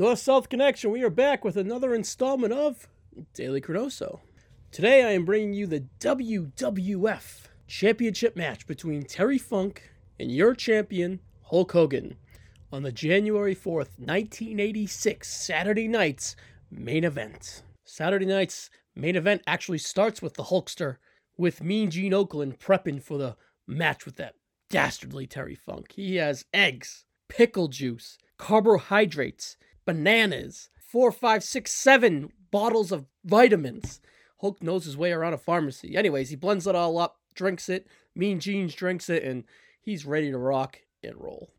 North South Connection, we are back with another installment of Daily ChroNoSo. Today I am bringing you the WWF Championship match between Terry Funk and your champion, Hulk Hogan, on the January 4th, 1986 Saturday night's main event. Saturday night's main event actually starts with the Hulkster, with Mean Gene Okerlund prepping for the match with that dastardly Terry Funk. He has eggs, pickle juice, carbohydrates, bananas, four, five, six, seven bottles of vitamins. Hulk knows his way around a pharmacy. Anyways, he blends it all up, drinks it. Mean Gene's drinks it, and he's ready to rock and roll.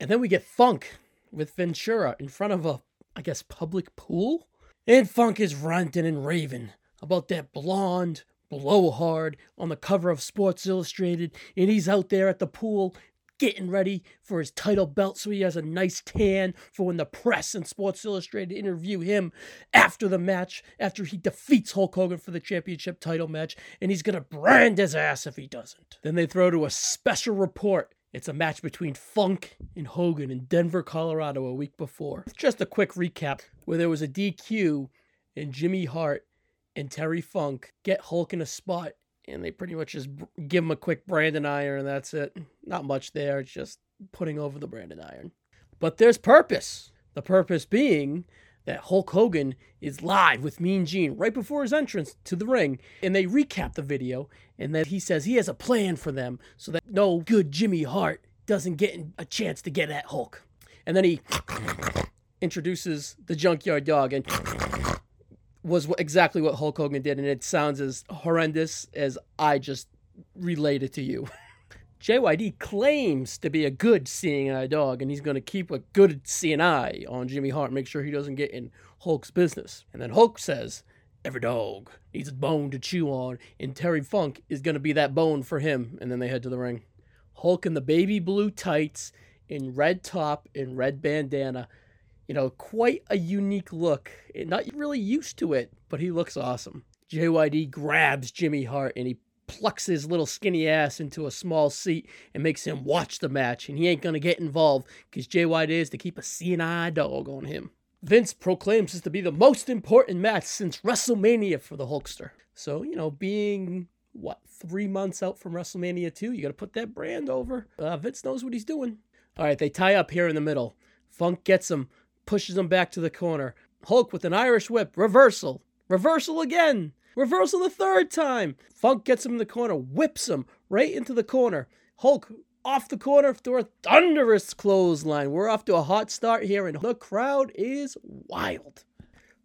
And then we get Funk with Ventura in front of a, I guess, public pool. And Funk is ranting and raving about that blonde blowhard on the cover of Sports Illustrated, and he's out there at the pool getting ready for his title belt so he has a nice tan for when the press and Sports Illustrated interview him after the match, after he defeats Hulk Hogan for the championship title match, and he's gonna brand his ass if he doesn't. Then they throw to a special report. It's a match between Funk and Hogan in Denver, Colorado a week before. Just a quick recap where there was a DQ and Jimmy Hart and Terry Funk get Hulk in a spot and they pretty much just give him a quick branding iron and that's it. Not much there, it's just putting over the branding iron. But there's purpose. The purpose being that Hulk Hogan is live with Mean Gene right before his entrance to the ring, and they recap the video, and then he says he has a plan for them so that no good Jimmy Hart doesn't get a chance to get at Hulk. And then he introduces the Junkyard Dog, and was exactly what Hulk Hogan did, and it sounds as horrendous as I just related to you. JYD claims to be a good seeing eye dog, and he's going to keep a good seeing eye on Jimmy Hart, make sure he doesn't get in Hulk's business. And then Hulk says, Every dog needs a bone to chew on, and Terry Funk is going to be that bone for him. And then they head to the ring. Hulk in the baby blue tights, in red top, and red bandana you know, quite a unique look. Not really used to it, but he looks awesome. JYD grabs Jimmy Hart and he plucks his little skinny ass into a small seat and makes him watch the match. And he ain't to get involved because JYD is to keep a seeing eye dog on him. Vince proclaims this to be the most important match since WrestleMania for the Hulkster. So, you know, being what, three months out from WrestleMania 2, you got to put that brand over. Uh, Vince knows what he's doing. All right, they tie up here in the middle. Funk gets him, pushes him back to the corner. Hulk with an Irish whip, reversal, reversal again, reversal the third time. Funk gets him in the corner, whips him right into the corner. Hulk off the corner through a thunderous clothesline. We're off to a hot start here, and the crowd is wild.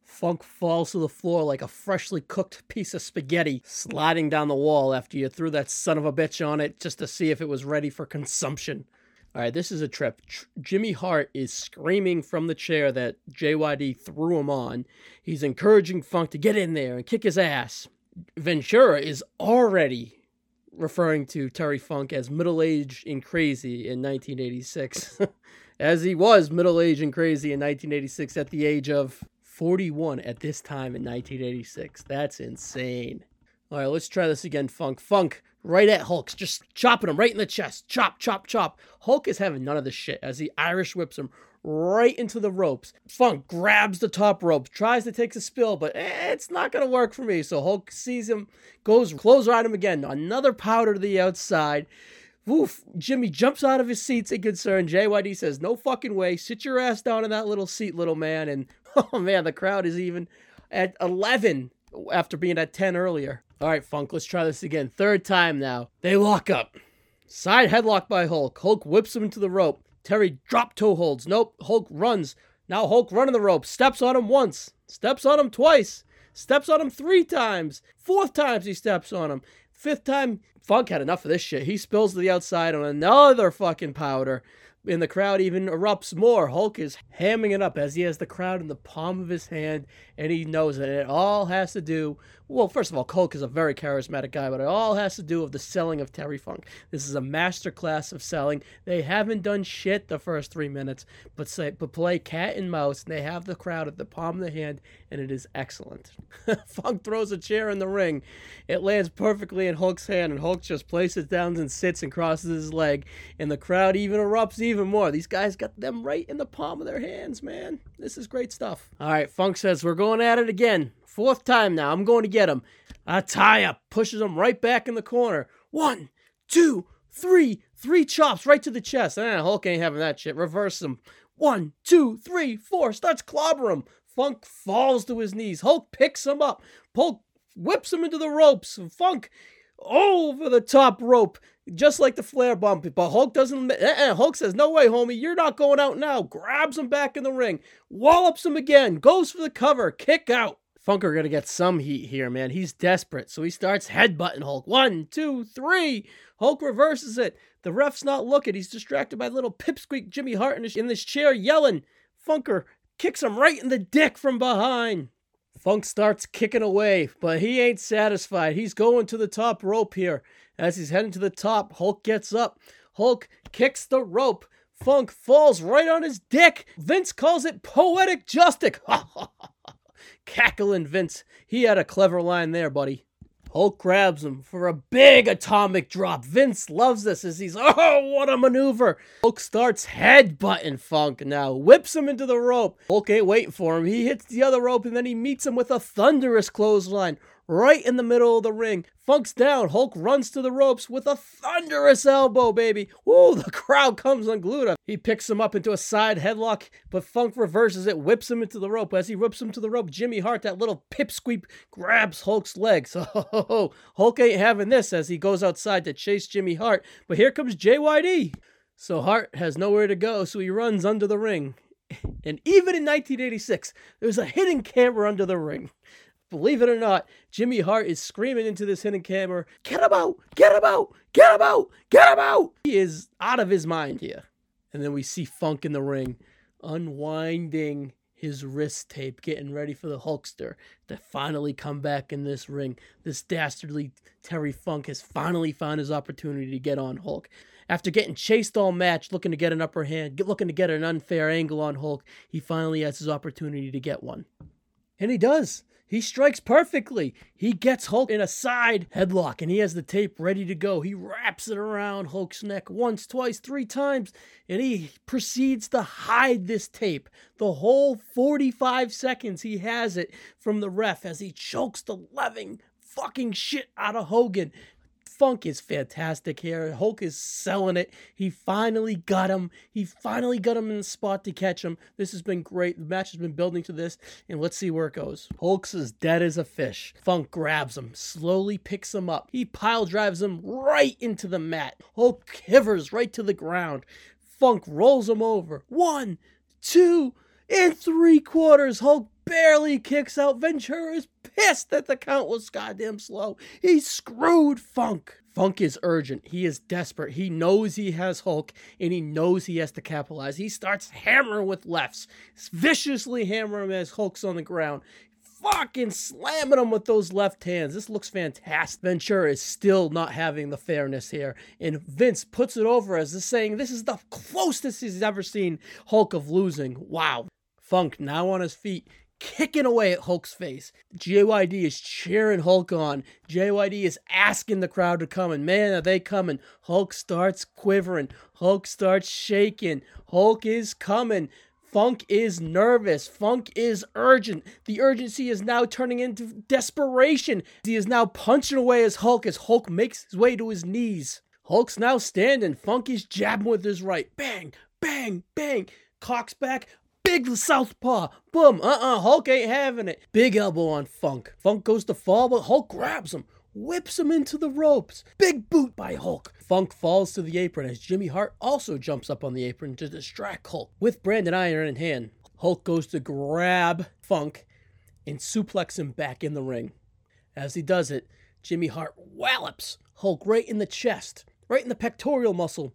Funk falls to the floor like a freshly cooked piece of spaghetti, sliding down the wall after you threw that son of a bitch on it just to see if it was ready for consumption. All right, this is a trip. Tr- Jimmy Hart is screaming from the chair that JYD threw him on. He's encouraging Funk to get in there and kick his ass. Ventura is already referring to Terry Funk as middle aged and crazy in 1986, as he was middle aged and crazy in 1986 at the age of 41 at this time in 1986. That's insane. All right, let's try this again, Funk. Funk, right at Hulk, just chopping him right in the chest. Chop, chop, chop. Hulk is having none of this shit as he Irish whips him right into the ropes. Funk grabs the top rope, tries to take the spill, but it's not going to work for me. So Hulk sees him, goes close on him again. Another powder to the outside. Woof. Jimmy jumps out of his seat in concern. JYD says, No fucking way. Sit your ass down in that little seat, little man. And oh man, the crowd is even at 11 after being at 10 earlier. All right, Funk, let's try this again. Third time now. They lock up. Side headlock by Hulk. Hulk whips him into the rope. Terry drop toe holds. Nope. Hulk runs. Now Hulk running the rope. Steps on him once. Steps on him twice. Steps on him three times. Fourth times he steps on him. Fifth time, Funk had enough of this shit. He spills to the outside on another fucking powder and the crowd even erupts more. Hulk is hamming it up as he has the crowd in the palm of his hand, and he knows that it all has to do. Well, first of all, Hulk is a very charismatic guy, but it all has to do with the selling of Terry Funk. This is a master class of selling. They haven't done shit the first three minutes, but say but play cat and mouse, and they have the crowd at the palm of the hand, and it is excellent. Funk throws a chair in the ring. It lands perfectly in Hulk's hand, and Hulk just places it down and sits and crosses his leg, and the crowd even erupts even more. These guys got them right in the palm of their hands, man. This is great stuff. All right, Funk says, We're going at it again. Fourth time now. I'm going to get him. A tie up pushes him right back in the corner. One, two, three, three chops right to the chest. Eh, Hulk ain't having that shit. Reverse him. One, two, three, four. Starts clobber him. Funk falls to his knees. Hulk picks him up. Hulk whips him into the ropes. Funk over the top rope, just like the Flair bump. But Hulk doesn't. Uh-uh. Hulk says, "No way, homie, you're not going out now." Grabs him back in the ring, wallops him again, goes for the cover, kick out. Funker gonna get some heat here, man. He's desperate, so he starts headbutting Hulk. One, two, three. Hulk reverses it. The ref's not looking. He's distracted by little pipsqueak Jimmy Hart in, his, in this chair yelling. Funker kicks him right in the dick from behind. Funk starts kicking away, but he ain't satisfied. He's going to the top rope here. As he's heading to the top, Hulk gets up. Hulk kicks the rope. Funk falls right on his dick. Vince calls it poetic justice. Cackling Vince. He had a clever line there, buddy. Hulk grabs him for a big atomic drop. Vince loves this as he's, oh, what a maneuver. Hulk starts headbutting Funk now, whips him into the rope. Hulk ain't waiting for him. He hits the other rope and then he meets him with a thunderous clothesline right in the middle of the ring. Funk's down. Hulk runs to the ropes with a thunderous elbow, baby. Whoa, the crowd comes unglued. He picks him up into a side headlock, but Funk reverses it, whips him into the rope. As he whips him to the rope, Jimmy Hart, that little pipsqueak, grabs Hulk's legs. Oh, Hulk ain't having this as he goes outside to chase Jimmy Hart. But here comes JYD. So Hart has nowhere to go, so he runs under the ring. And even in 1986, there's a hidden camera under the ring believe it or not, Jimmy Hart is screaming into this hidden camera, Get him out! Get him out! Get him out! Get him out! He is out of his mind here. And then we see Funk in the ring, unwinding his wrist tape, getting ready for the Hulkster to finally come back in this ring. This dastardly Terry Funk has finally found his opportunity to get on Hulk. After getting chased all match, looking to get an upper hand, looking to get an unfair angle on Hulk, he finally has his opportunity to get one. And he does. He strikes perfectly. He gets Hulk in a side headlock and he has the tape ready to go. He wraps it around Hulk's neck once, twice, three times, and he proceeds to hide this tape. The whole 45 seconds he has it from the ref as he chokes the living fucking shit out of Hogan. Funk is fantastic here. Hulk is selling it. He finally got him. He finally got him in the spot to catch him. This has been great. The match has been building to this, and let's see where it goes. Hulk's as dead as a fish. Funk grabs him, slowly picks him up. He pile drives him right into the mat. Hulk quivers right to the ground. Funk rolls him over. One, two, and three quarters. Hulk barely kicks out. Ventura is pissed that the count was goddamn slow. He screwed Funk. Funk is urgent. He is desperate. He knows he has Hulk and he knows he has to capitalize. He starts hammering with lefts, viciously hammering as Hulk's on the ground. Fucking slamming him with those left hands. This looks fantastic. Ventura is still not having the fairness here. And Vince puts it over as saying this is the closest he's ever seen Hulk of losing. Wow. Funk now on his feet kicking away at Hulk's face. JYD is cheering Hulk on. JYD is asking the crowd to come, and man, are they coming. Hulk starts quivering. Hulk starts shaking. Hulk is coming. Funk is nervous. Funk is urgent. The urgency is now turning into desperation. He is now punching away as Hulk as Hulk makes his way to his knees. Hulk's now standing. Funk is jabbing with his right. Bang, bang, bang. Cocks back. Big southpaw. Boom. Uh-uh. Hulk ain't having it. Big elbow on Funk. Funk goes to fall, but Hulk grabs him. Whips him into the ropes. Big boot by Hulk. Funk falls to the apron as Jimmy Hart also jumps up on the apron to distract Hulk. With branding iron in hand, Hulk goes to grab Funk and suplex him back in the ring. As he does it, Jimmy Hart wallops Hulk right in the chest, right in the pectoral muscle,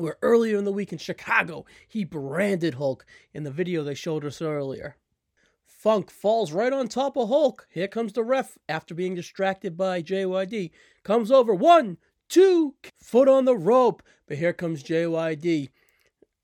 where earlier in the week in Chicago, he branded Hulk in the video they showed us earlier. Funk falls right on top of Hulk. Here comes the ref after being distracted by JYD. Comes over. One, two, foot on the rope. But here comes JYD.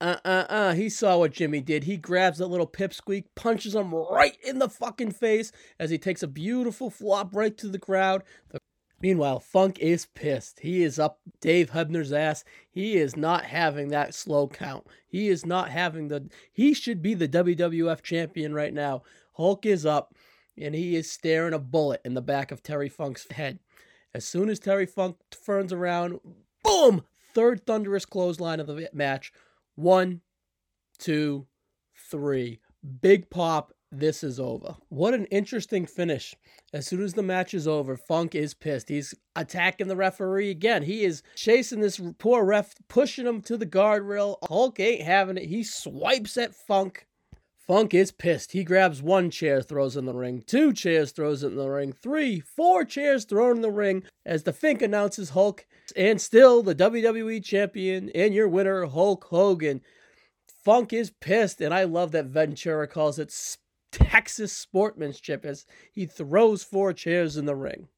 Uh uh uh. He saw what Jimmy did. He grabs that little pipsqueak, punches him right in the fucking face as he takes a beautiful flop right to the crowd. The Meanwhile, Funk is pissed. He is up Dave Hebner's ass. He is not having that slow count. He is not having the. He should be the WWF champion right now. Hulk is up, and he is staring a bullet in the back of Terry Funk's head. As soon as Terry Funk turns around, boom! Third thunderous clothesline of the match. One, two, three. Big pop. This is over. What an interesting finish. As soon as the match is over, Funk is pissed. He's attacking the referee again. He is chasing this poor ref, pushing him to the guardrail. Hulk ain't having it. He swipes at Funk. Funk is pissed. He grabs one chair, throws in the ring, two chairs, throws in the ring, three, four chairs thrown in the ring as the Fink announces Hulk, and still the WWE champion and your winner, Hulk Hogan. Funk is pissed, and I love that Ventura calls it Texas sportsmanship as he throws four chairs in the ring.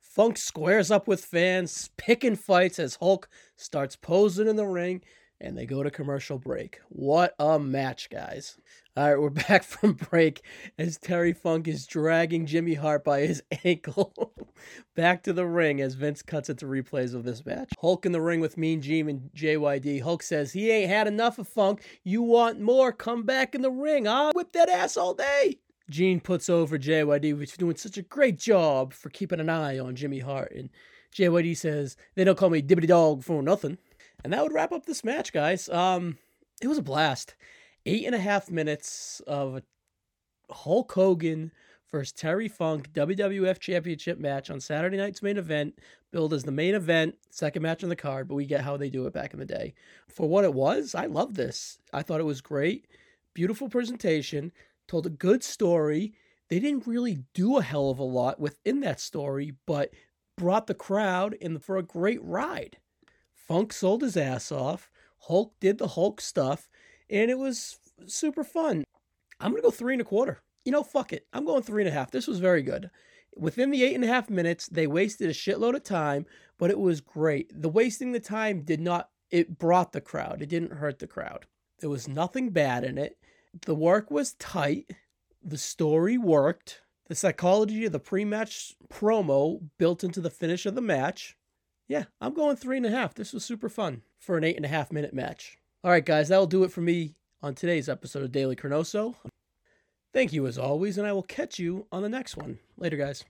Funk squares up with fans, picking fights as Hulk starts posing in the ring and they go to commercial break. What a match, guys. All right, we're back from break as Terry Funk is dragging Jimmy Hart by his ankle back to the ring as Vince cuts into replays of this match. Hulk in the ring with Mean Gene and JYD. Hulk says he ain't had enough of Funk. You want more? Come back in the ring. I'll whip that ass all day. Gene puts over JYD, which is doing such a great job for keeping an eye on Jimmy Hart. And JYD says, they don't call me Dibbity Dog for nothing. And that would wrap up this match, guys. Um, it was a blast. Eight and a half minutes of Hulk Hogan versus Terry Funk WWF Championship match on Saturday night's main event, billed as the main event, second match on the card, but we get how they do it back in the day. For what it was, I love this. I thought it was great. Beautiful presentation, told a good story. They didn't really do a hell of a lot within that story, but brought the crowd in for a great ride. Funk sold his ass off. Hulk did the Hulk stuff, and it was super fun. I'm gonna go three and a quarter. You know, fuck it. I'm going three and a half. This was very good. Within the eight and a half minutes, they wasted a shitload of time, but it was great. The wasting the time did not. It brought the crowd. It didn't hurt the crowd. There was nothing bad in it. The work was tight. The story worked. The psychology of the pre-match promo built into the finish of the match yeah, I'm going three and a half. This was super fun for an eight and a half minute match. All right, guys, that'll do it for me on today's episode of Daily ChroNoSo. Thank you as always, and I will catch you on the next one. Later, guys.